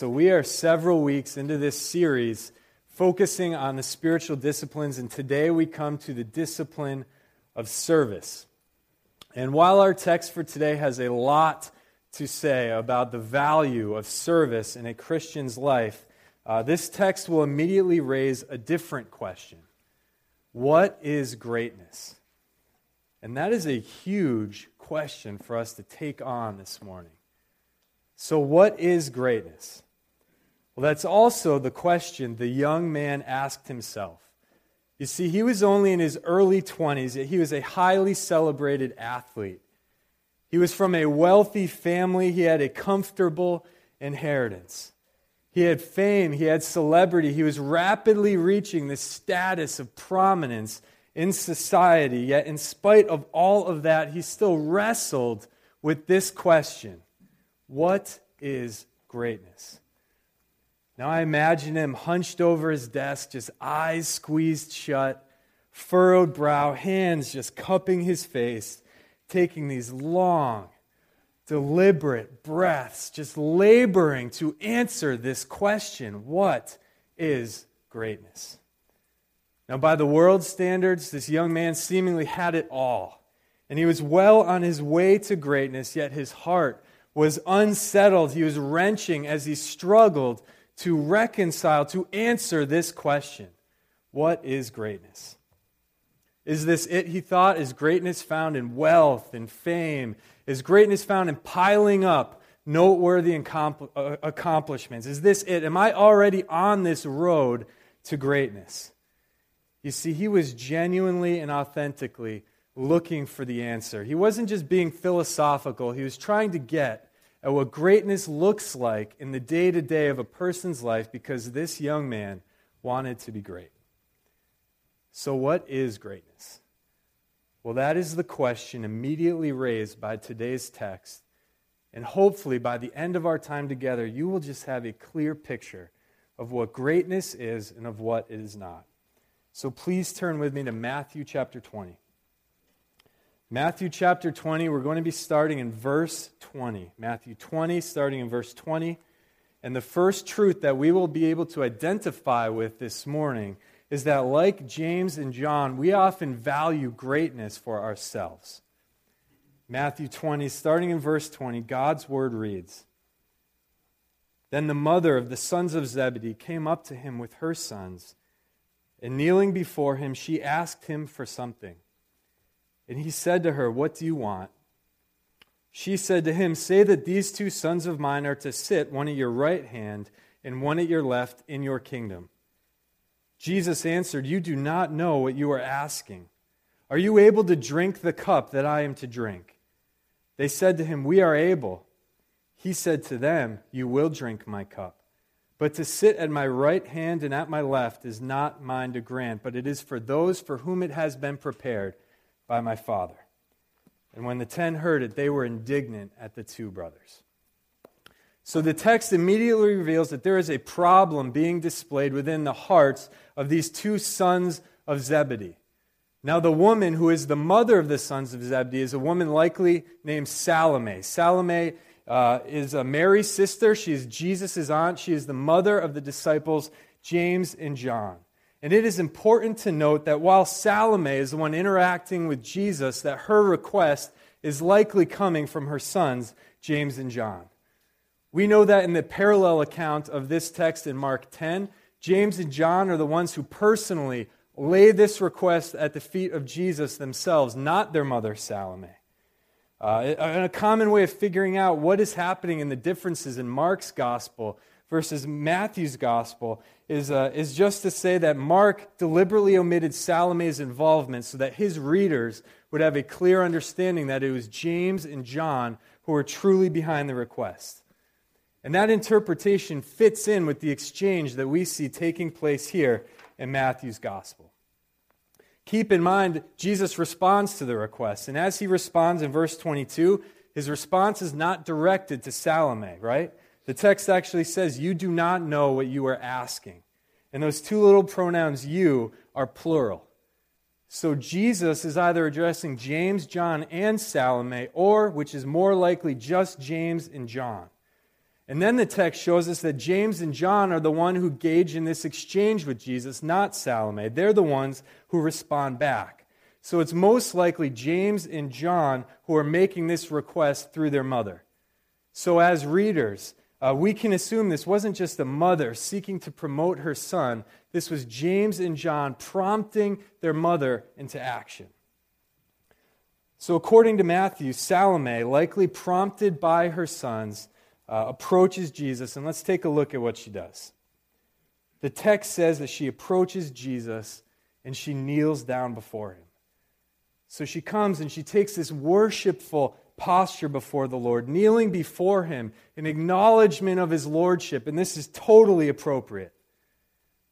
So, we are several weeks into this series focusing on the spiritual disciplines, and today we come to the discipline of service. And while our text for today has a lot to say about the value of service in a Christian's life, uh, this text will immediately raise a different question What is greatness? And that is a huge question for us to take on this morning. So, what is greatness? Well, that's also the question the young man asked himself. You see, he was only in his early 20s, yet he was a highly celebrated athlete. He was from a wealthy family, he had a comfortable inheritance. He had fame, he had celebrity, he was rapidly reaching the status of prominence in society. Yet, in spite of all of that, he still wrestled with this question what is greatness? Now I imagine him hunched over his desk, just eyes squeezed shut, furrowed brow, hands just cupping his face, taking these long, deliberate breaths, just laboring to answer this question What is greatness? Now, by the world's standards, this young man seemingly had it all. And he was well on his way to greatness, yet his heart was unsettled. He was wrenching as he struggled to reconcile, to answer this question What is greatness? Is this it, he thought? Is greatness found in wealth and fame? Is greatness found in piling up noteworthy uh, accomplishments? Is this it? Am I already on this road to greatness? You see, he was genuinely and authentically looking for the answer. He wasn't just being philosophical, he was trying to get at what greatness looks like in the day to day of a person's life because this young man wanted to be great. So, what is greatness? Well, that is the question immediately raised by today's text. And hopefully, by the end of our time together, you will just have a clear picture of what greatness is and of what it is not. So, please turn with me to Matthew chapter 20. Matthew chapter 20, we're going to be starting in verse 20. Matthew 20, starting in verse 20. And the first truth that we will be able to identify with this morning is that, like James and John, we often value greatness for ourselves. Matthew 20, starting in verse 20, God's word reads Then the mother of the sons of Zebedee came up to him with her sons, and kneeling before him, she asked him for something. And he said to her, What do you want? She said to him, Say that these two sons of mine are to sit, one at your right hand and one at your left, in your kingdom. Jesus answered, You do not know what you are asking. Are you able to drink the cup that I am to drink? They said to him, We are able. He said to them, You will drink my cup. But to sit at my right hand and at my left is not mine to grant, but it is for those for whom it has been prepared by my Father. And when the ten heard it, they were indignant at the two brothers. So the text immediately reveals that there is a problem being displayed within the hearts of these two sons of Zebedee. Now, the woman who is the mother of the sons of Zebedee is a woman likely named Salome. Salome uh, is a Mary's sister. She is Jesus' aunt. She is the mother of the disciples James and John. And it is important to note that while Salome is the one interacting with Jesus, that her request is likely coming from her sons, James and John. We know that in the parallel account of this text in Mark 10, James and John are the ones who personally lay this request at the feet of Jesus themselves, not their mother Salome. Uh, a common way of figuring out what is happening in the differences in Mark's gospel versus Matthew's gospel is, uh, is just to say that Mark deliberately omitted Salome's involvement so that his readers would have a clear understanding that it was James and John who were truly behind the request. And that interpretation fits in with the exchange that we see taking place here in Matthew's gospel. Keep in mind, Jesus responds to the request. And as he responds in verse 22, his response is not directed to Salome, right? The text actually says, You do not know what you are asking. And those two little pronouns, you, are plural. So Jesus is either addressing James, John, and Salome, or, which is more likely, just James and John. And then the text shows us that James and John are the one who engage in this exchange with Jesus, not Salome. They're the ones who respond back. So it's most likely James and John who are making this request through their mother. So as readers, uh, we can assume this wasn't just a mother seeking to promote her son. This was James and John prompting their mother into action. So, according to Matthew, Salome, likely prompted by her sons, uh, approaches Jesus, and let's take a look at what she does. The text says that she approaches Jesus and she kneels down before him. So she comes and she takes this worshipful posture before the Lord, kneeling before him in acknowledgement of his lordship, and this is totally appropriate.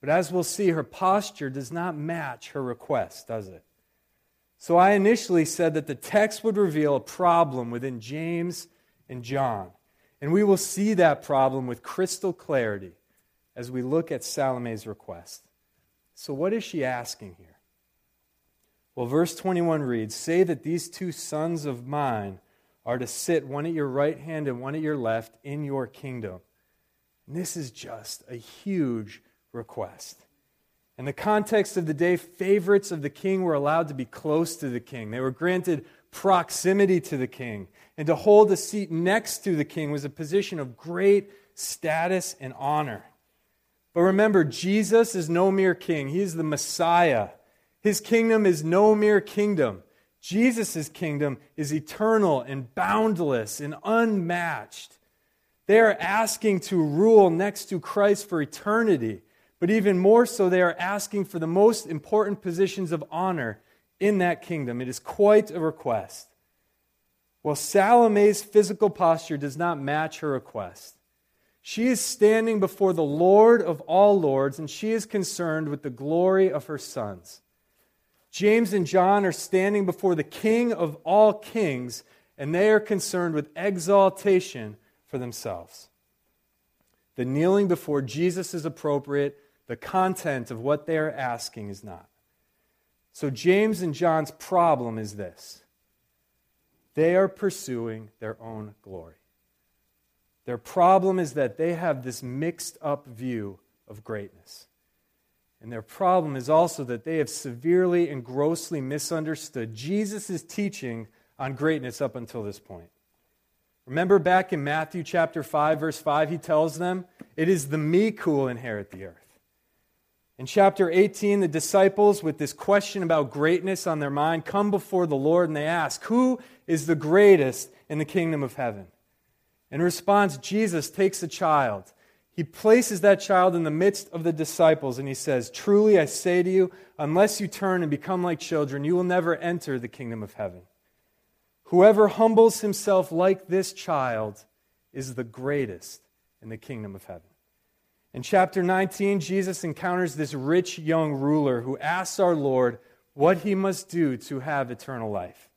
But as we'll see, her posture does not match her request, does it? So I initially said that the text would reveal a problem within James and John. And we will see that problem with crystal clarity as we look at Salome's request. So, what is she asking here? Well, verse 21 reads Say that these two sons of mine are to sit, one at your right hand and one at your left, in your kingdom. And this is just a huge request. In the context of the day, favorites of the king were allowed to be close to the king. They were granted proximity to the king. And to hold a seat next to the king was a position of great status and honor. But remember, Jesus is no mere king, he is the Messiah. His kingdom is no mere kingdom. Jesus' kingdom is eternal and boundless and unmatched. They are asking to rule next to Christ for eternity, but even more so, they are asking for the most important positions of honor in that kingdom. It is quite a request. Well, Salome's physical posture does not match her request. She is standing before the Lord of all lords, and she is concerned with the glory of her sons. James and John are standing before the King of all kings, and they are concerned with exaltation for themselves. The kneeling before Jesus is appropriate, the content of what they are asking is not. So, James and John's problem is this they are pursuing their own glory. Their problem is that they have this mixed up view of greatness. And their problem is also that they have severely and grossly misunderstood Jesus' teaching on greatness up until this point. Remember back in Matthew chapter 5, verse 5, he tells them, It is the meek who will inherit the earth. In chapter 18, the disciples, with this question about greatness on their mind, come before the Lord and they ask, Who is the greatest in the kingdom of heaven? In response, Jesus takes a child. He places that child in the midst of the disciples and he says, Truly I say to you, unless you turn and become like children, you will never enter the kingdom of heaven. Whoever humbles himself like this child is the greatest in the kingdom of heaven. In chapter 19, Jesus encounters this rich young ruler who asks our Lord what he must do to have eternal life.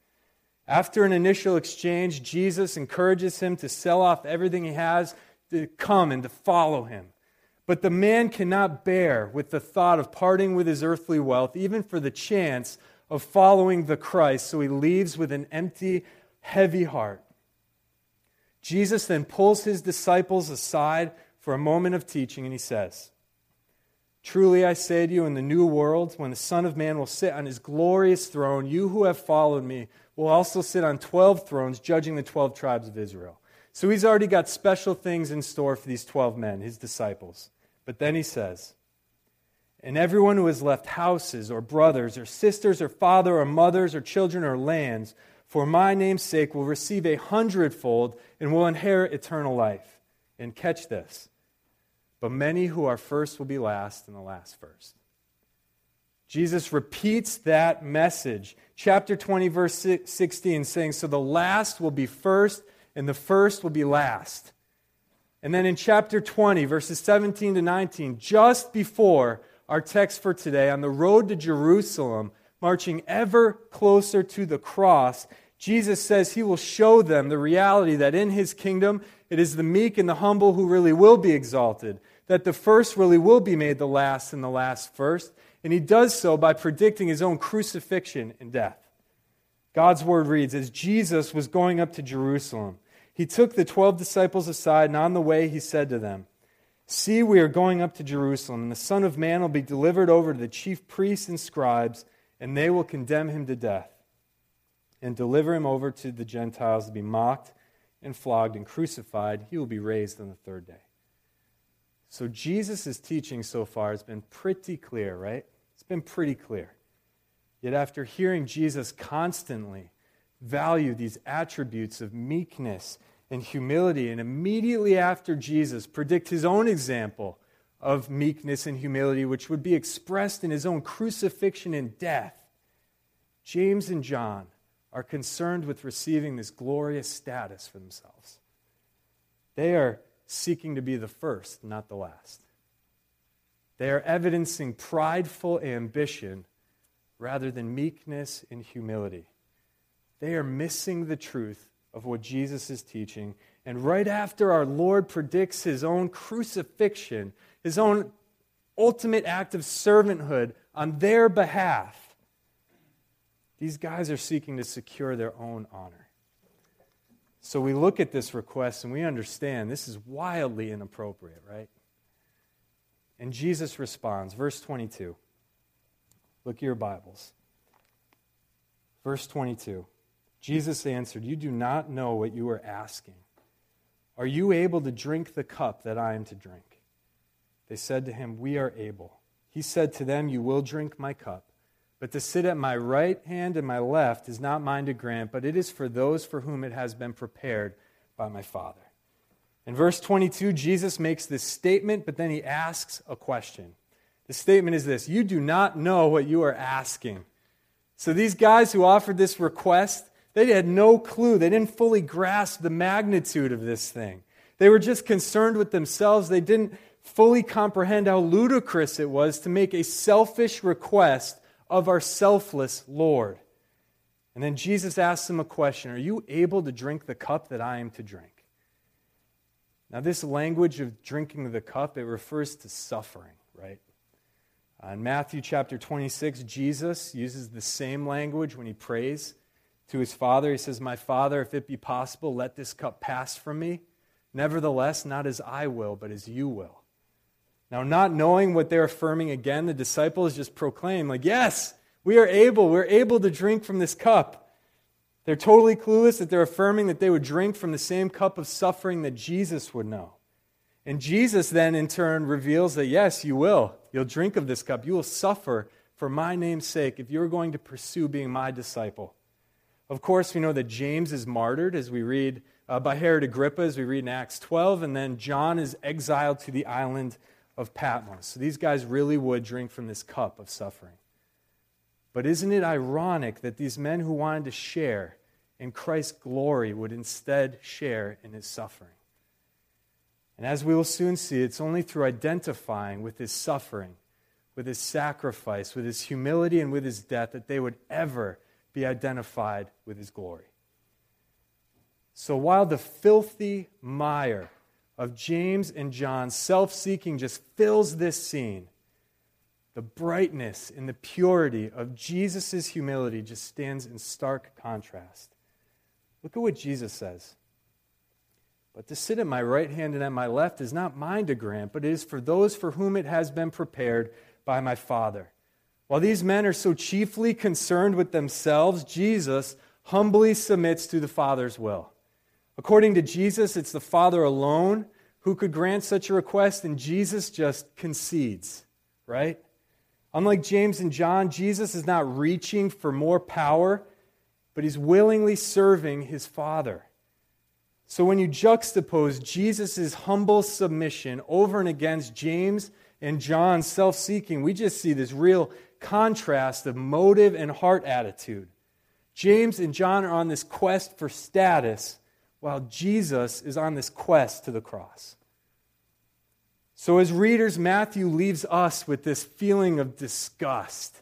After an initial exchange, Jesus encourages him to sell off everything he has to come and to follow him. But the man cannot bear with the thought of parting with his earthly wealth, even for the chance of following the Christ, so he leaves with an empty, heavy heart. Jesus then pulls his disciples aside for a moment of teaching, and he says, Truly I say to you, in the new world, when the Son of Man will sit on his glorious throne, you who have followed me will also sit on 12 thrones, judging the 12 tribes of Israel. So he's already got special things in store for these 12 men, his disciples. But then he says, And everyone who has left houses, or brothers, or sisters, or father, or mothers, or children, or lands, for my name's sake, will receive a hundredfold and will inherit eternal life. And catch this but many who are first will be last, and the last first. Jesus repeats that message. Chapter 20, verse 16, saying, So the last will be first, and the first will be last. And then in chapter 20, verses 17 to 19, just before our text for today, on the road to Jerusalem, marching ever closer to the cross, Jesus says he will show them the reality that in his kingdom, it is the meek and the humble who really will be exalted that the first really will be made the last and the last first. And he does so by predicting his own crucifixion and death. God's word reads As Jesus was going up to Jerusalem, he took the twelve disciples aside, and on the way he said to them, See, we are going up to Jerusalem, and the Son of Man will be delivered over to the chief priests and scribes, and they will condemn him to death and deliver him over to the Gentiles to be mocked and flogged and crucified. He will be raised on the third day. So, Jesus' teaching so far has been pretty clear, right? It's been pretty clear. Yet, after hearing Jesus constantly value these attributes of meekness and humility, and immediately after Jesus predict his own example of meekness and humility, which would be expressed in his own crucifixion and death, James and John are concerned with receiving this glorious status for themselves. They are seeking to be the first, not the last. They are evidencing prideful ambition rather than meekness and humility. They are missing the truth of what Jesus is teaching. And right after our Lord predicts his own crucifixion, his own ultimate act of servanthood on their behalf, these guys are seeking to secure their own honor. So we look at this request and we understand this is wildly inappropriate, right? And Jesus responds, verse 22. Look at your Bibles. Verse 22. Jesus answered, You do not know what you are asking. Are you able to drink the cup that I am to drink? They said to him, We are able. He said to them, You will drink my cup. But to sit at my right hand and my left is not mine to grant, but it is for those for whom it has been prepared by my Father. In verse 22, Jesus makes this statement, but then he asks a question. The statement is this You do not know what you are asking. So these guys who offered this request, they had no clue. They didn't fully grasp the magnitude of this thing. They were just concerned with themselves. They didn't fully comprehend how ludicrous it was to make a selfish request of our selfless Lord. And then Jesus asks them a question Are you able to drink the cup that I am to drink? Now, this language of drinking the cup, it refers to suffering, right? Uh, in Matthew chapter 26, Jesus uses the same language when he prays to his Father. He says, My Father, if it be possible, let this cup pass from me. Nevertheless, not as I will, but as you will. Now, not knowing what they're affirming again, the disciples just proclaim, like, Yes, we are able. We're able to drink from this cup. They're totally clueless that they're affirming that they would drink from the same cup of suffering that Jesus would know. And Jesus then, in turn, reveals that, yes, you will. You'll drink of this cup. You will suffer for my name's sake if you're going to pursue being my disciple. Of course, we know that James is martyred as we read uh, by Herod Agrippa, as we read in Acts 12, and then John is exiled to the island of Patmos. So these guys really would drink from this cup of suffering. But isn't it ironic that these men who wanted to share in Christ's glory would instead share in his suffering? And as we will soon see, it's only through identifying with his suffering, with his sacrifice, with his humility, and with his death that they would ever be identified with his glory. So while the filthy mire of James and John's self seeking just fills this scene, the brightness and the purity of Jesus' humility just stands in stark contrast. Look at what Jesus says. But to sit at my right hand and at my left is not mine to grant, but it is for those for whom it has been prepared by my Father. While these men are so chiefly concerned with themselves, Jesus humbly submits to the Father's will. According to Jesus, it's the Father alone who could grant such a request, and Jesus just concedes, right? Unlike James and John, Jesus is not reaching for more power, but he's willingly serving his Father. So when you juxtapose Jesus' humble submission over and against James and John's self seeking, we just see this real contrast of motive and heart attitude. James and John are on this quest for status, while Jesus is on this quest to the cross. So, as readers, Matthew leaves us with this feeling of disgust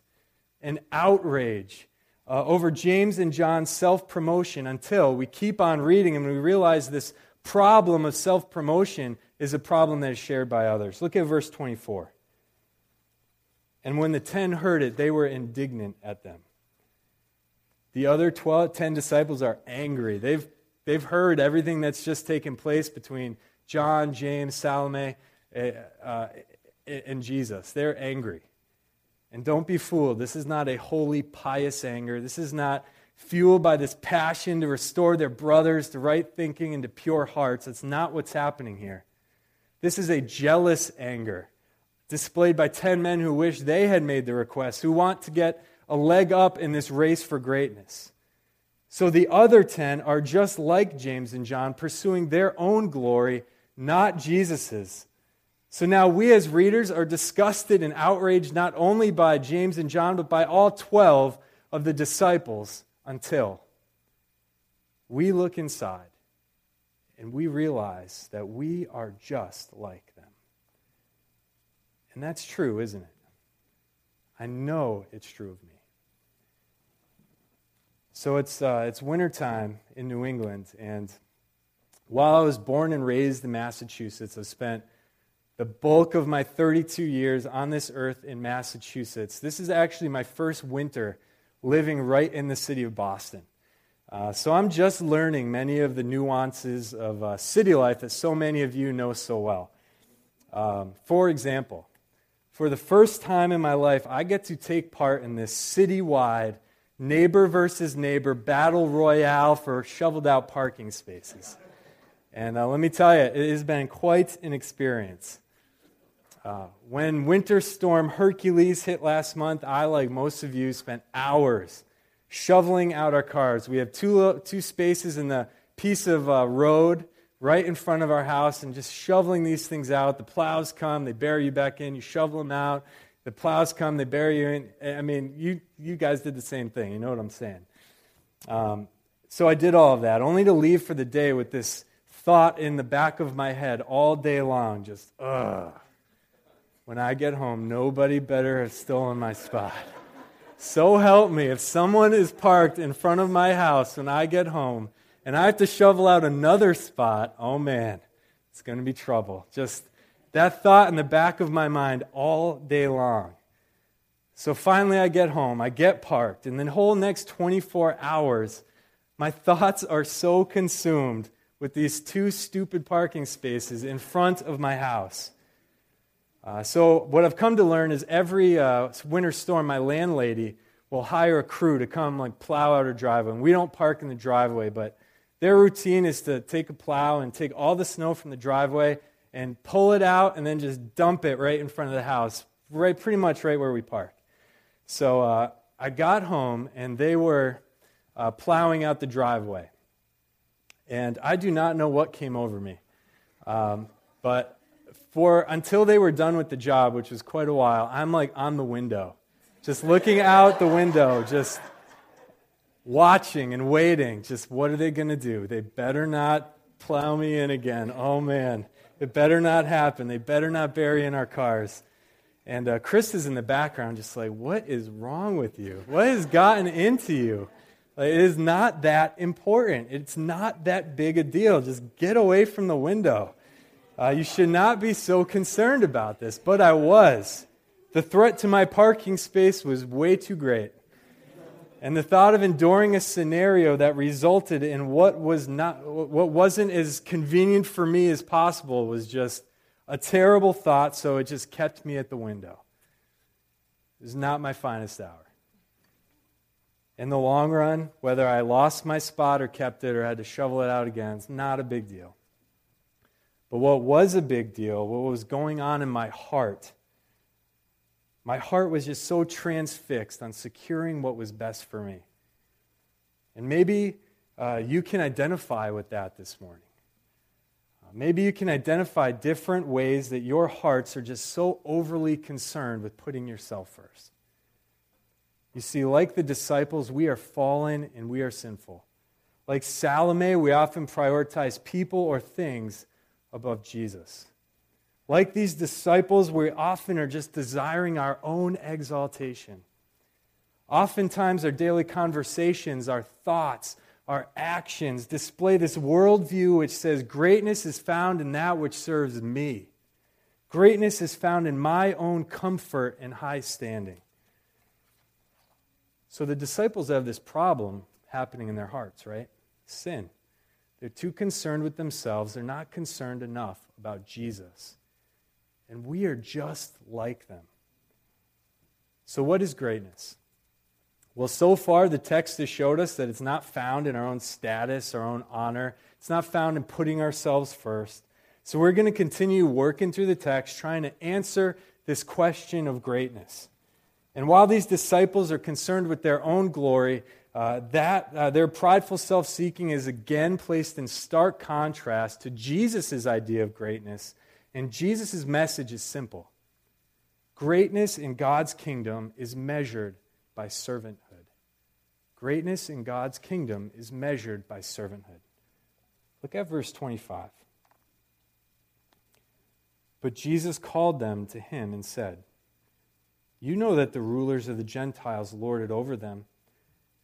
and outrage uh, over James and John's self promotion until we keep on reading and we realize this problem of self promotion is a problem that is shared by others. Look at verse 24. And when the ten heard it, they were indignant at them. The other 12, 10 disciples are angry. They've They've heard everything that's just taken place between John, James, Salome, eh, uh, and Jesus. They're angry. And don't be fooled. This is not a holy, pious anger. This is not fueled by this passion to restore their brothers to right thinking and to pure hearts. That's not what's happening here. This is a jealous anger displayed by 10 men who wish they had made the request, who want to get a leg up in this race for greatness. So the other 10 are just like James and John, pursuing their own glory, not Jesus's. So now we as readers are disgusted and outraged not only by James and John, but by all 12 of the disciples until we look inside and we realize that we are just like them. And that's true, isn't it? I know it's true of me. So it's, uh, it's wintertime in New England, and while I was born and raised in Massachusetts, I spent the bulk of my 32 years on this earth in Massachusetts. This is actually my first winter living right in the city of Boston. Uh, so I'm just learning many of the nuances of uh, city life that so many of you know so well. Um, for example, for the first time in my life, I get to take part in this citywide neighbor versus neighbor battle royale for shoveled out parking spaces. And uh, let me tell you, it has been quite an experience. Uh, when Winter Storm Hercules hit last month, I, like most of you, spent hours shoveling out our cars. We have two, two spaces in the piece of uh, road right in front of our house and just shoveling these things out. The plows come, they bury you back in, you shovel them out. The plows come, they bury you in. I mean, you, you guys did the same thing. You know what I'm saying? Um, so I did all of that, only to leave for the day with this thought in the back of my head all day long just, ugh when I get home, nobody better have stolen my spot. So help me, if someone is parked in front of my house when I get home and I have to shovel out another spot, oh man, it's going to be trouble. Just that thought in the back of my mind all day long. So finally, I get home, I get parked, and the whole next 24 hours, my thoughts are so consumed with these two stupid parking spaces in front of my house uh, so, what I've come to learn is every uh, winter storm, my landlady will hire a crew to come like plow out her driveway. And we don't park in the driveway, but their routine is to take a plow and take all the snow from the driveway and pull it out and then just dump it right in front of the house, right pretty much right where we park. So uh, I got home and they were uh, plowing out the driveway. And I do not know what came over me. Um, but for until they were done with the job, which was quite a while, I'm like on the window, just looking out the window, just watching and waiting. Just what are they going to do? They better not plow me in again. Oh man, it better not happen. They better not bury in our cars. And uh, Chris is in the background, just like, what is wrong with you? What has gotten into you? Like, it is not that important. It's not that big a deal. Just get away from the window. Uh, you should not be so concerned about this, but I was. The threat to my parking space was way too great. And the thought of enduring a scenario that resulted in what, was not, what wasn't as convenient for me as possible was just a terrible thought, so it just kept me at the window. It was not my finest hour. In the long run, whether I lost my spot or kept it or had to shovel it out again, it's not a big deal. But what was a big deal, what was going on in my heart, my heart was just so transfixed on securing what was best for me. And maybe uh, you can identify with that this morning. Uh, maybe you can identify different ways that your hearts are just so overly concerned with putting yourself first. You see, like the disciples, we are fallen and we are sinful. Like Salome, we often prioritize people or things above Jesus. Like these disciples, we often are just desiring our own exaltation. Oftentimes, our daily conversations, our thoughts, our actions display this worldview which says greatness is found in that which serves me. Greatness is found in my own comfort and high standing. So the disciples have this problem happening in their hearts, right? Sin. They're too concerned with themselves. They're not concerned enough about Jesus. And we are just like them. So, what is greatness? Well, so far, the text has showed us that it's not found in our own status, our own honor. It's not found in putting ourselves first. So, we're going to continue working through the text, trying to answer this question of greatness. And while these disciples are concerned with their own glory, uh, that uh, their prideful self-seeking is again placed in stark contrast to Jesus' idea of greatness. And Jesus' message is simple. Greatness in God's kingdom is measured by servanthood. Greatness in God's kingdom is measured by servanthood. Look at verse 25. But Jesus called them to him and said, You know that the rulers of the Gentiles lord it over them,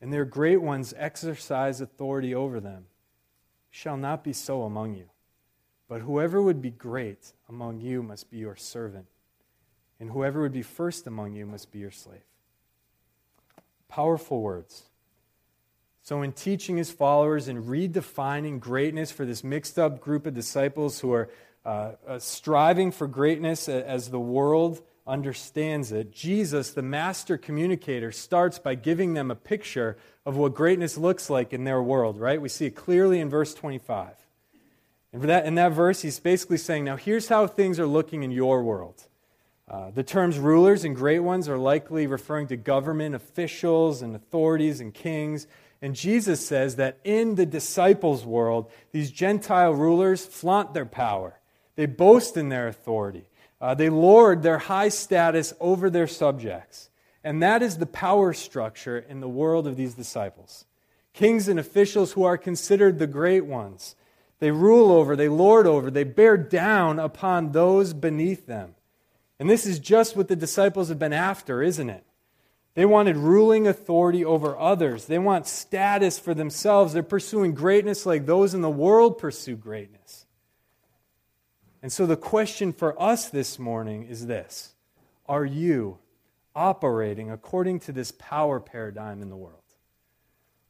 and their great ones exercise authority over them. shall not be so among you. But whoever would be great among you must be your servant, and whoever would be first among you must be your slave. Powerful words. So, in teaching his followers and redefining greatness for this mixed up group of disciples who are uh, uh, striving for greatness as the world understands it, Jesus, the master communicator, starts by giving them a picture of what greatness looks like in their world, right? We see it clearly in verse 25. And for that, in that verse, he's basically saying, now here's how things are looking in your world. Uh, the terms rulers and great ones are likely referring to government officials and authorities and kings. And Jesus says that in the disciples' world, these Gentile rulers flaunt their power, they boast in their authority. Uh, they lord their high status over their subjects. And that is the power structure in the world of these disciples. Kings and officials who are considered the great ones. They rule over, they lord over, they bear down upon those beneath them. And this is just what the disciples have been after, isn't it? They wanted ruling authority over others. They want status for themselves. They're pursuing greatness like those in the world pursue greatness. And so the question for us this morning is this Are you operating according to this power paradigm in the world?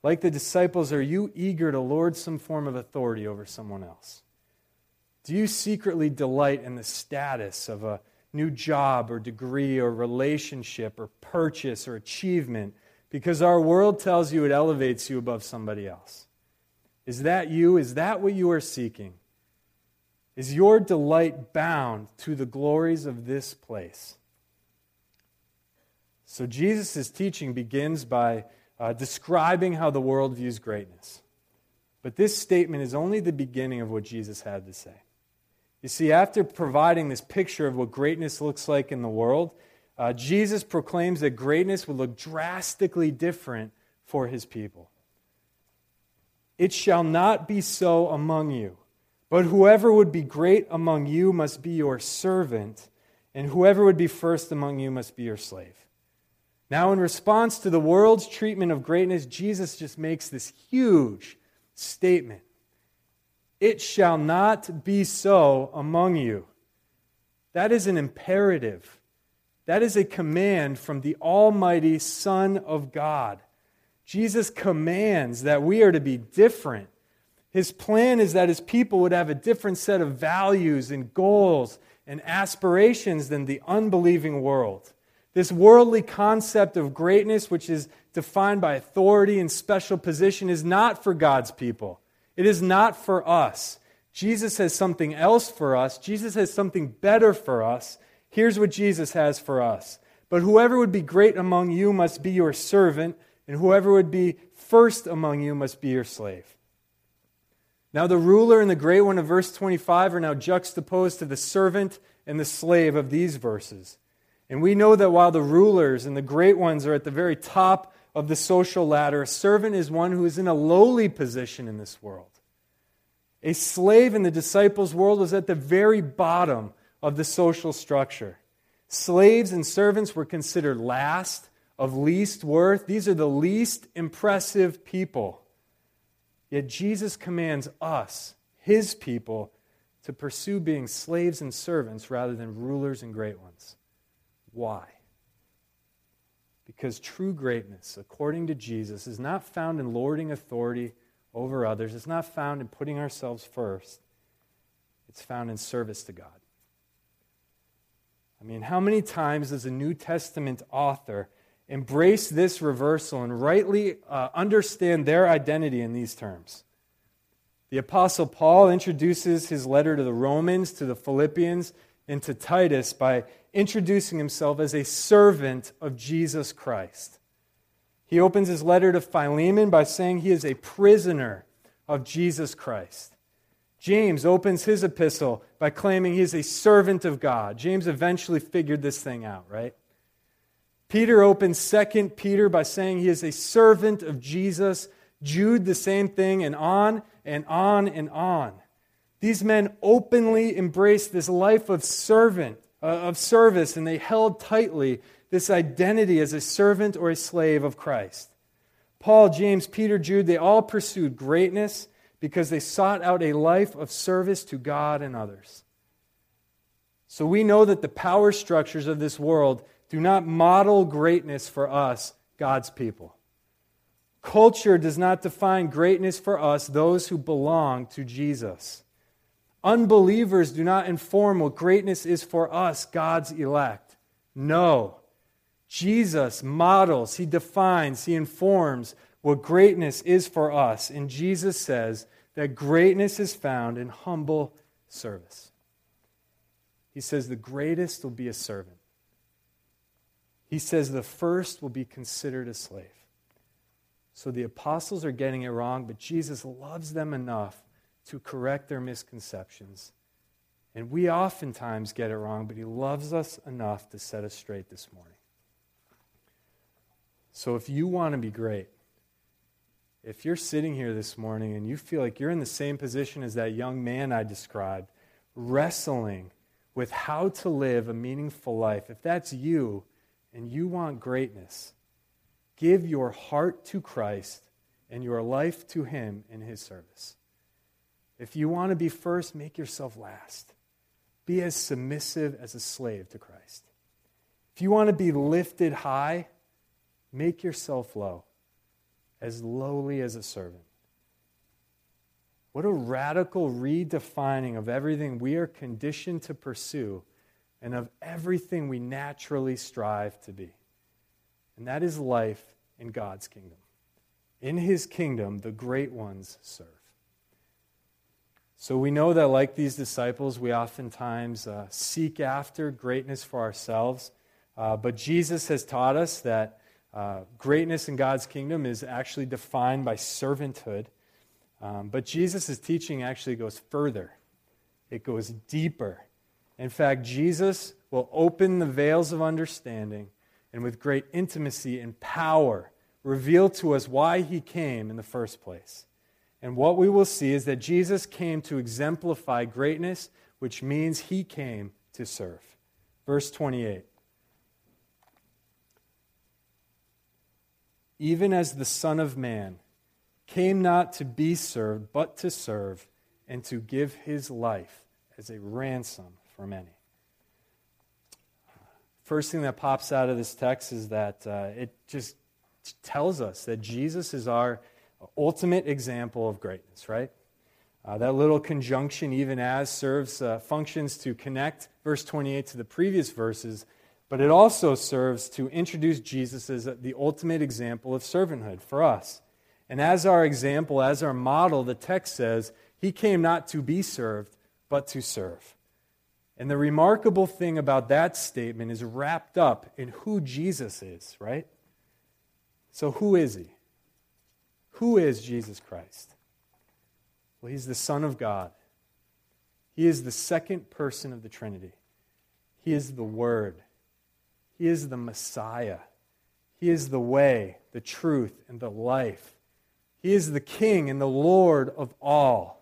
Like the disciples, are you eager to lord some form of authority over someone else? Do you secretly delight in the status of a new job or degree or relationship or purchase or achievement because our world tells you it elevates you above somebody else? Is that you? Is that what you are seeking? Is your delight bound to the glories of this place? So, Jesus' teaching begins by uh, describing how the world views greatness. But this statement is only the beginning of what Jesus had to say. You see, after providing this picture of what greatness looks like in the world, uh, Jesus proclaims that greatness will look drastically different for his people. It shall not be so among you. But whoever would be great among you must be your servant, and whoever would be first among you must be your slave. Now, in response to the world's treatment of greatness, Jesus just makes this huge statement It shall not be so among you. That is an imperative. That is a command from the Almighty Son of God. Jesus commands that we are to be different his plan is that his people would have a different set of values and goals and aspirations than the unbelieving world. This worldly concept of greatness, which is defined by authority and special position, is not for God's people. It is not for us. Jesus has something else for us. Jesus has something better for us. Here's what Jesus has for us. But whoever would be great among you must be your servant, and whoever would be first among you must be your slave. Now, the ruler and the great one of verse 25 are now juxtaposed to the servant and the slave of these verses. And we know that while the rulers and the great ones are at the very top of the social ladder, a servant is one who is in a lowly position in this world. A slave in the disciples' world was at the very bottom of the social structure. Slaves and servants were considered last, of least worth. These are the least impressive people. Yet Jesus commands us, his people, to pursue being slaves and servants rather than rulers and great ones. Why? Because true greatness, according to Jesus, is not found in lording authority over others it's not found in putting ourselves first, it's found in service to God. I mean, how many times does a New Testament author embrace this reversal and rightly uh, understand their identity in these terms? The Apostle Paul introduces his letter to the Romans, to the Philippians, and to Titus by introducing himself as a servant of Jesus Christ. He opens his letter to Philemon by saying he is a prisoner of Jesus Christ. James opens his epistle by claiming he is a servant of God. James eventually figured this thing out, right? Peter opens 2 Peter by saying he is a servant of Jesus. Jude, the same thing, and on and on and on. These men openly embraced this life of servant, uh, of service, and they held tightly this identity as a servant or a slave of Christ. Paul, James, Peter, Jude, they all pursued greatness because they sought out a life of service to God and others. So we know that the power structures of this world do not model greatness for us, God's people. Culture does not define greatness for us, those who belong to Jesus. Unbelievers do not inform what greatness is for us, God's elect. No. Jesus models, he defines, he informs what greatness is for us. And Jesus says that greatness is found in humble service. He says the greatest will be a servant. He says the first will be considered a slave. So the apostles are getting it wrong, but Jesus loves them enough to correct their misconceptions. And we oftentimes get it wrong, but he loves us enough to set us straight this morning. So if you want to be great, if you're sitting here this morning and you feel like you're in the same position as that young man I described, wrestling with how to live a meaningful life, if that's you and you want greatness, give your heart to Christ and your life to Him in His service. If you want to be first, make yourself last. Be as submissive as a slave to Christ. If you want to be lifted high, Make yourself low, as lowly as a servant. What a radical redefining of everything we are conditioned to pursue and of everything we naturally strive to be. And that is life in God's kingdom. In his kingdom, the great ones serve. So we know that, like these disciples, we oftentimes uh, seek after greatness for ourselves. Uh, but Jesus has taught us that uh, greatness in God's kingdom is actually defined by servanthood. Um, but Jesus' teaching actually goes further, it goes deeper. In fact, Jesus will open the veils of understanding and with great intimacy and power reveal to us why he came in the first place. And what we will see is that Jesus came to exemplify greatness, which means he came to serve. Verse 28. even as the Son of Man came not to be served, but to serve, and to give his life as a ransom for many. First thing that pops out of this text is that uh, it just tells us that Jesus is our ultimate example of greatness, right? Uh, that little conjunction, even as, serves uh, functions to connect verse 28 to the previous verses but it also serves to introduce Jesus as the ultimate example of servanthood for us. And as our example, as our model, the text says, He came not to be served, but to serve. And the remarkable thing about that statement is wrapped up in who Jesus is, right? So, who is He? Who is Jesus Christ? Well, He's the Son of God. He is the second person of the Trinity. He is the Word. He is the Messiah. He is the way, the truth, and the life. He is the King and the Lord of all.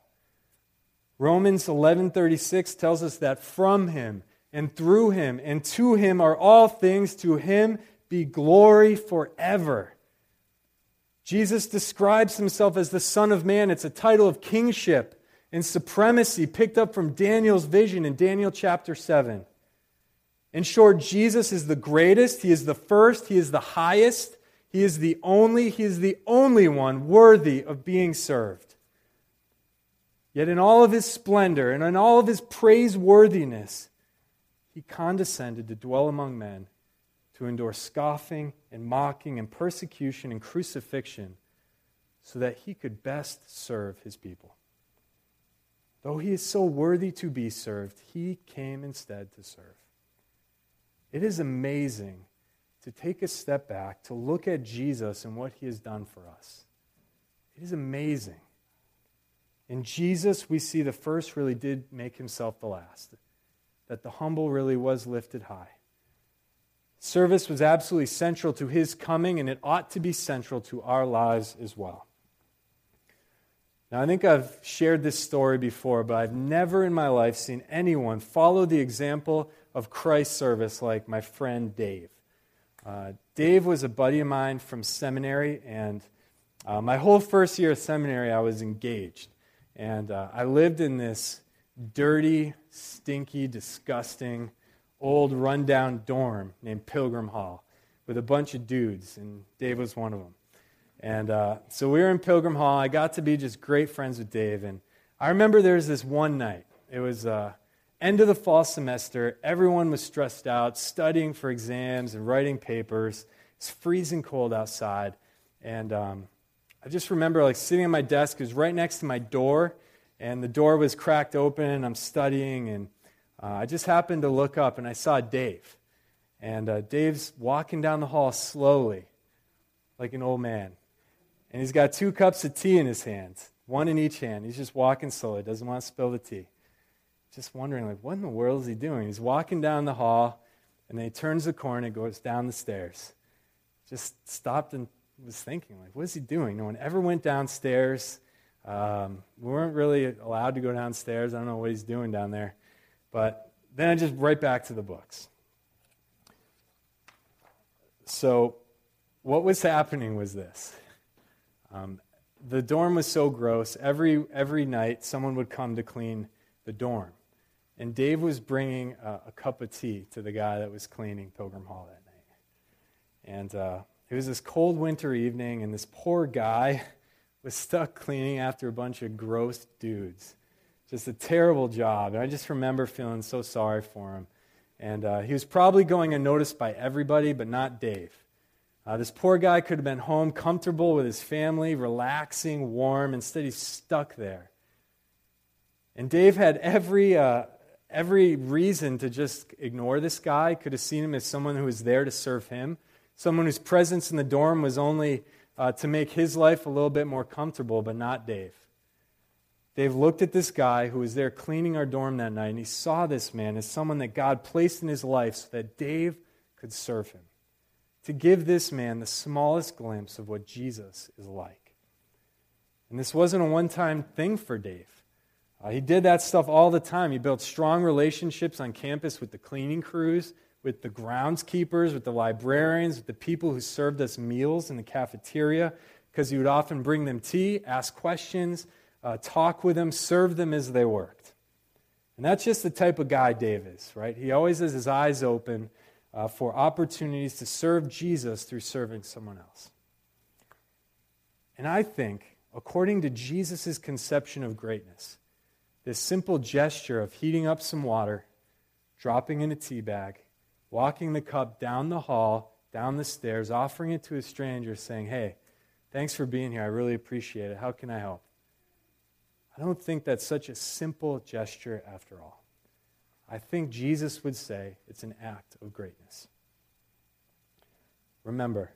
Romans 11:36 tells us that from him and through him and to him are all things to him be glory forever. Jesus describes himself as the son of man. It's a title of kingship and supremacy picked up from Daniel's vision in Daniel chapter 7. In short, Jesus is the greatest, He is the first, He is the highest, He is the only, he is the only one worthy of being served. Yet in all of his splendor and in all of his praiseworthiness, he condescended to dwell among men, to endure scoffing and mocking and persecution and crucifixion, so that he could best serve his people. Though he is so worthy to be served, he came instead to serve. It is amazing to take a step back, to look at Jesus and what he has done for us. It is amazing. In Jesus, we see the first really did make himself the last, that the humble really was lifted high. Service was absolutely central to his coming, and it ought to be central to our lives as well. Now, I think I've shared this story before, but I've never in my life seen anyone follow the example of Christ's service like my friend Dave. Uh, Dave was a buddy of mine from seminary, and uh, my whole first year of seminary, I was engaged. And uh, I lived in this dirty, stinky, disgusting, old, rundown dorm named Pilgrim Hall with a bunch of dudes, and Dave was one of them. And uh, so we were in Pilgrim Hall. I got to be just great friends with Dave. And I remember there was this one night. It was uh, end of the fall semester. Everyone was stressed out, studying for exams and writing papers. It's freezing cold outside. And um, I just remember like sitting at my desk. It was right next to my door. And the door was cracked open. And I'm studying. And uh, I just happened to look up and I saw Dave. And uh, Dave's walking down the hall slowly, like an old man. And he's got two cups of tea in his hands, one in each hand. He's just walking slowly, doesn't want to spill the tea. Just wondering, like, what in the world is he doing? He's walking down the hall, and then he turns the corner and goes down the stairs. Just stopped and was thinking, like, what is he doing? No one ever went downstairs. Um, we weren't really allowed to go downstairs. I don't know what he's doing down there. But then I just right back to the books. So, what was happening was this um, the dorm was so gross. Every, every night, someone would come to clean the dorm. And Dave was bringing a, a cup of tea to the guy that was cleaning Pilgrim Hall that night. And uh, it was this cold winter evening, and this poor guy was stuck cleaning after a bunch of gross dudes. Just a terrible job. And I just remember feeling so sorry for him. And uh, he was probably going unnoticed by everybody, but not Dave. Uh, this poor guy could have been home comfortable with his family, relaxing, warm. Instead, he's stuck there. And Dave had every, uh, every reason to just ignore this guy. Could have seen him as someone who was there to serve him, someone whose presence in the dorm was only uh, to make his life a little bit more comfortable, but not Dave. Dave looked at this guy who was there cleaning our dorm that night, and he saw this man as someone that God placed in his life so that Dave could serve him to give this man the smallest glimpse of what Jesus is like. And this wasn't a one time thing for Dave. Uh, he did that stuff all the time. He built strong relationships on campus with the cleaning crews, with the groundskeepers, with the librarians, with the people who served us meals in the cafeteria, because he would often bring them tea, ask questions, uh, talk with them, serve them as they worked. And that's just the type of guy Dave is, right? He always has his eyes open uh, for opportunities to serve Jesus through serving someone else. And I think, according to Jesus' conception of greatness, this simple gesture of heating up some water, dropping in a tea bag, walking the cup down the hall, down the stairs, offering it to a stranger, saying, Hey, thanks for being here. I really appreciate it. How can I help? I don't think that's such a simple gesture after all. I think Jesus would say it's an act of greatness. Remember,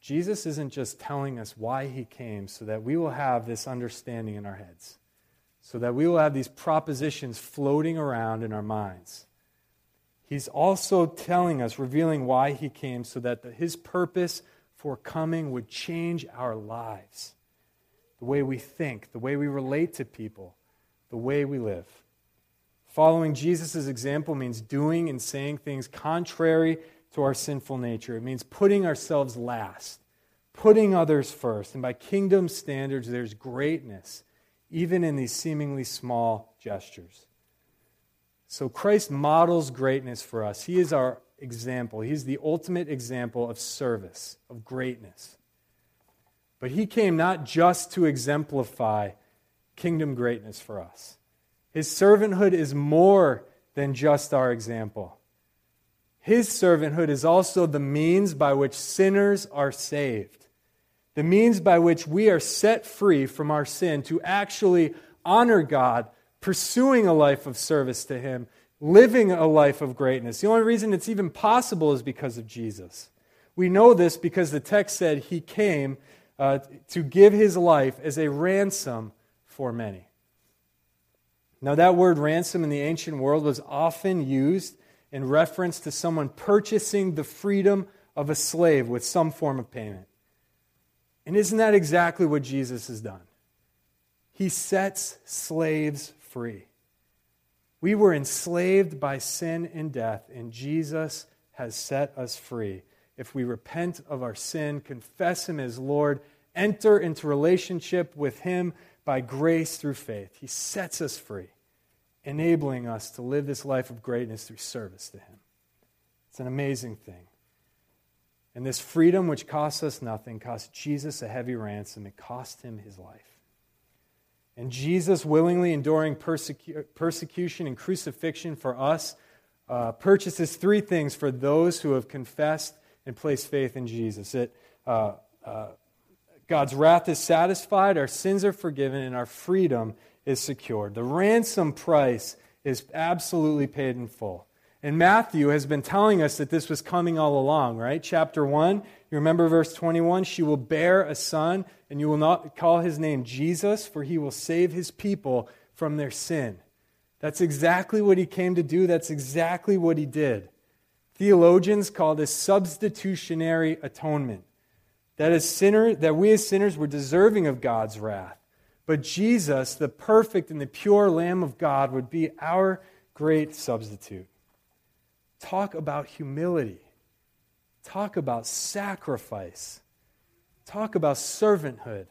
Jesus isn't just telling us why he came so that we will have this understanding in our heads, so that we will have these propositions floating around in our minds. He's also telling us, revealing why he came, so that the, his purpose for coming would change our lives the way we think, the way we relate to people, the way we live. Following Jesus' example means doing and saying things contrary to our sinful nature. It means putting ourselves last, putting others first. And by kingdom standards, there's greatness, even in these seemingly small gestures. So Christ models greatness for us. He is our example. He's the ultimate example of service, of greatness. But he came not just to exemplify kingdom greatness for us. His servanthood is more than just our example. His servanthood is also the means by which sinners are saved, the means by which we are set free from our sin to actually honor God, pursuing a life of service to Him, living a life of greatness. The only reason it's even possible is because of Jesus. We know this because the text said He came uh, to give His life as a ransom for many. Now, that word ransom in the ancient world was often used in reference to someone purchasing the freedom of a slave with some form of payment. And isn't that exactly what Jesus has done? He sets slaves free. We were enslaved by sin and death, and Jesus has set us free. If we repent of our sin, confess Him as Lord, enter into relationship with Him by grace through faith, He sets us free enabling us to live this life of greatness through service to Him. It's an amazing thing. And this freedom, which costs us nothing, cost Jesus a heavy ransom. It cost him his life. And Jesus, willingly enduring persecu- persecution and crucifixion for us, uh, purchases three things for those who have confessed and placed faith in Jesus. It, uh, uh, God's wrath is satisfied, our sins are forgiven, and our freedom is secured. The ransom price is absolutely paid in full. And Matthew has been telling us that this was coming all along, right? Chapter 1, you remember verse 21 She will bear a son, and you will not call his name Jesus, for he will save his people from their sin. That's exactly what he came to do. That's exactly what he did. Theologians call this substitutionary atonement. That as sinner, that we as sinners were deserving of God's wrath. But Jesus, the perfect and the pure Lamb of God, would be our great substitute. Talk about humility. Talk about sacrifice. Talk about servanthood.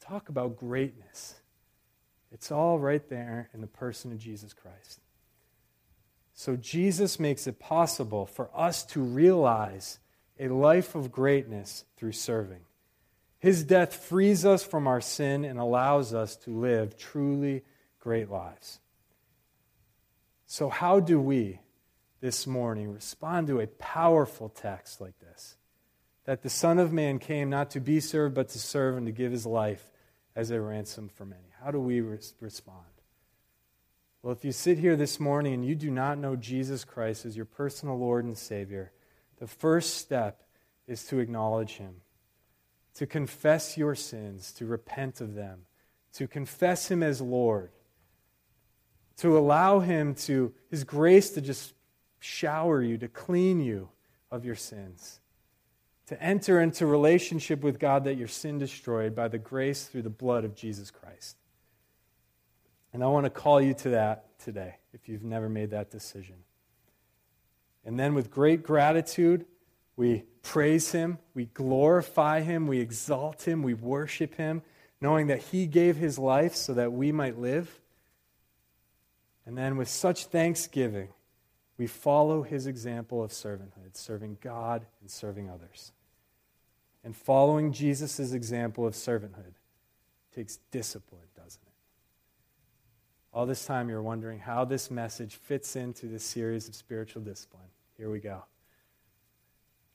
Talk about greatness. It's all right there in the person of Jesus Christ. So, Jesus makes it possible for us to realize a life of greatness through serving. His death frees us from our sin and allows us to live truly great lives. So, how do we this morning respond to a powerful text like this? That the Son of Man came not to be served, but to serve and to give his life as a ransom for many. How do we respond? Well, if you sit here this morning and you do not know Jesus Christ as your personal Lord and Savior, the first step is to acknowledge him to confess your sins, to repent of them, to confess Him as Lord, to allow Him to, His grace to just shower you, to clean you of your sins, to enter into relationship with God that your sin destroyed by the grace through the blood of Jesus Christ. And I want to call you to that today if you've never made that decision. And then, with great gratitude, we praise Him, we glorify Him, we exalt Him, we worship Him, knowing that He gave His life so that we might live. And then, with such thanksgiving, we follow His example of servanthood, serving God and serving others. And following Jesus' example of servanthood takes discipline, doesn't it? All this time, you're wondering how this message fits into this series of spiritual discipline. Here we go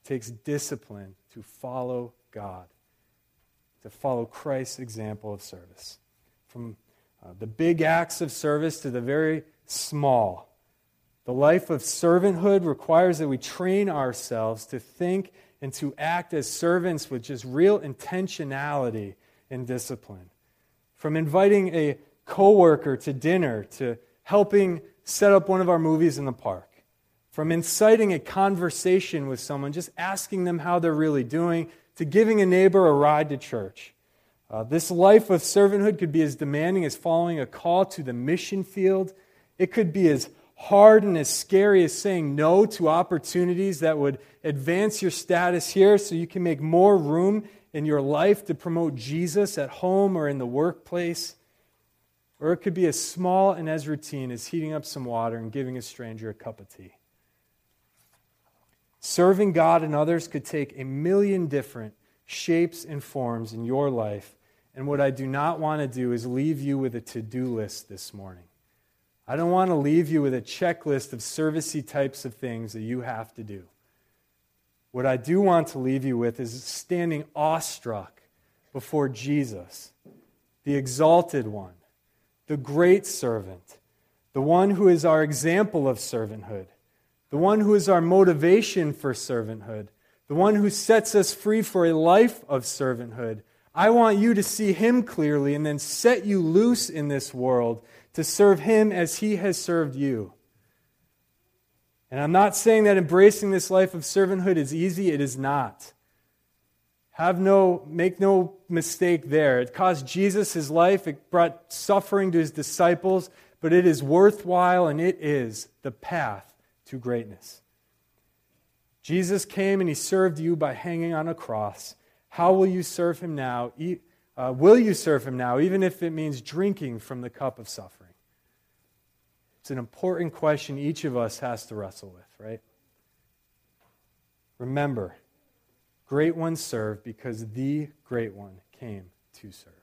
It takes discipline to follow God, to follow Christ's example of service. From uh, the big acts of service to the very small. The life of servanthood requires that we train ourselves to think and to act as servants with just real intentionality and discipline. From inviting a coworker to dinner to helping set up one of our movies in the park from inciting a conversation with someone, just asking them how they're really doing, to giving a neighbor a ride to church. Uh, this life of servanthood could be as demanding as following a call to the mission field. It could be as hard and as scary as saying no to opportunities that would advance your status here so you can make more room in your life to promote Jesus at home or in the workplace. Or it could be as small and as routine as heating up some water and giving a stranger a cup of tea. Serving God and others could take a million different shapes and forms in your life. And what I do not want to do is leave you with a to do list this morning. I don't want to leave you with a checklist of servicey types of things that you have to do. What I do want to leave you with is standing awestruck before Jesus, the exalted one, the great servant, the one who is our example of servanthood, the one who is our motivation for servanthood, the one who sets us free for a life of servanthood. I want you to see him clearly and then set you loose in this world to serve him as he has served you. And I'm not saying that embracing this life of servanthood is easy, it is not. Have no make no mistake there. It cost Jesus his life, it brought suffering to his disciples, but it is worthwhile and it is the path to greatness. Jesus came and he served you by hanging on a cross. How will you serve him now? Uh, will you serve him now, even if it means drinking from the cup of suffering? It's an important question each of us has to wrestle with, right? Remember, great ones serve because the great one came to serve.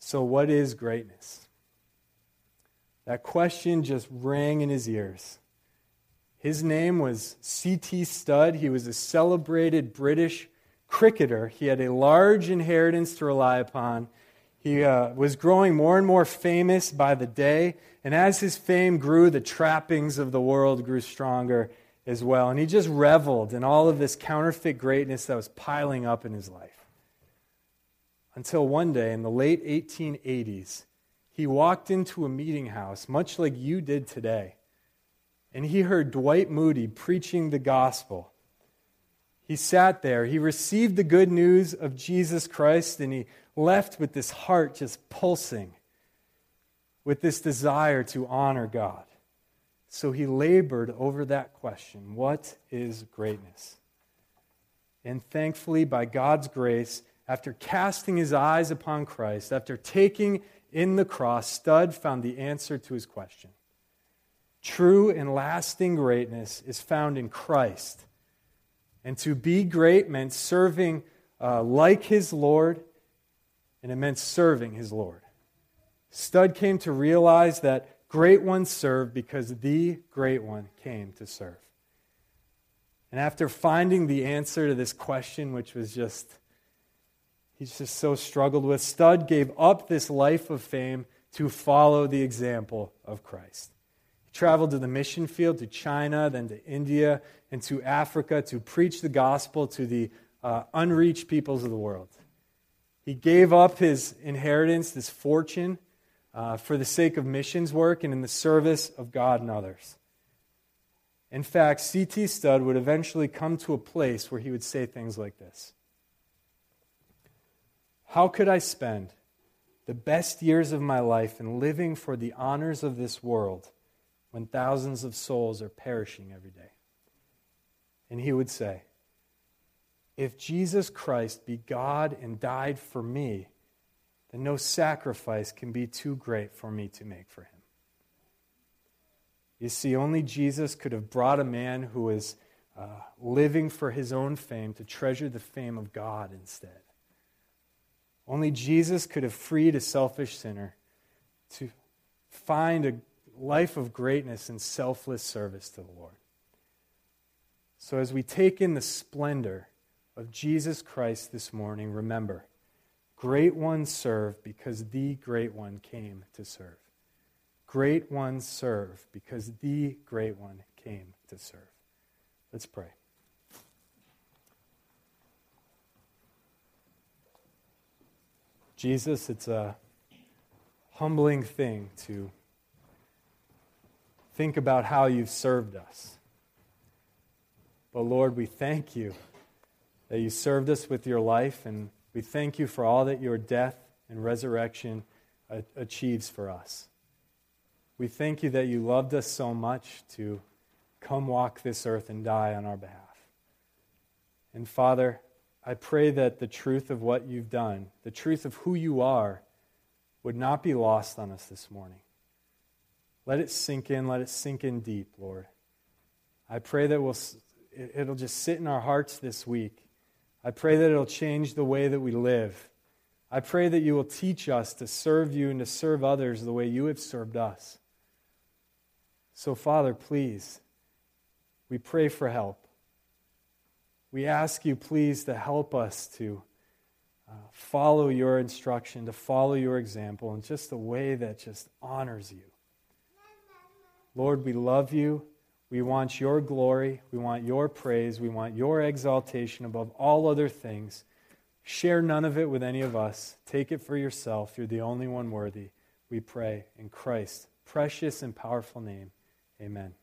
So, what is greatness? That question just rang in his ears. His name was C.T. Studd. He was a celebrated British cricketer. He had a large inheritance to rely upon. He uh, was growing more and more famous by the day. And as his fame grew, the trappings of the world grew stronger as well. And he just reveled in all of this counterfeit greatness that was piling up in his life. Until one day in the late 1880s, he walked into a meeting house, much like you did today, and he heard Dwight Moody preaching the gospel. He sat there, he received the good news of Jesus Christ, and he left with this heart just pulsing with this desire to honor God. So he labored over that question what is greatness? And thankfully, by God's grace, after casting his eyes upon Christ, after taking in the cross, Studd found the answer to his question. True and lasting greatness is found in Christ. And to be great meant serving uh, like his Lord, and it meant serving his Lord. Studd came to realize that great ones serve because the great one came to serve. And after finding the answer to this question, which was just he's just so struggled with, Studd gave up this life of fame to follow the example of Christ. He traveled to the mission field, to China, then to India, and to Africa to preach the gospel to the uh, unreached peoples of the world. He gave up his inheritance, this fortune, uh, for the sake of missions work and in the service of God and others. In fact, C.T. Studd would eventually come to a place where he would say things like this how could I spend the best years of my life in living for the honors of this world when thousands of souls are perishing every day? And he would say, If Jesus Christ be God and died for me, then no sacrifice can be too great for me to make for him. You see, only Jesus could have brought a man who was uh, living for his own fame to treasure the fame of God instead. Only Jesus could have freed a selfish sinner to find a life of greatness and selfless service to the Lord. So, as we take in the splendor of Jesus Christ this morning, remember great ones serve because the great one came to serve. Great ones serve because the great one came to serve. Let's pray. Jesus, it's a humbling thing to think about how you've served us. But Lord, we thank you that you served us with your life, and we thank you for all that your death and resurrection uh, achieves for us. We thank you that you loved us so much to come walk this earth and die on our behalf. And Father, I pray that the truth of what you've done, the truth of who you are, would not be lost on us this morning. Let it sink in, let it sink in deep, Lord. I pray that we'll, it'll just sit in our hearts this week. I pray that it'll change the way that we live. I pray that you will teach us to serve you and to serve others the way you have served us. So, Father, please, we pray for help. We ask you, please, to help us to uh, follow your instruction, to follow your example in just a way that just honors you. Lord, we love you. We want your glory. We want your praise. We want your exaltation above all other things. Share none of it with any of us. Take it for yourself. You're the only one worthy. We pray in Christ's precious and powerful name. Amen.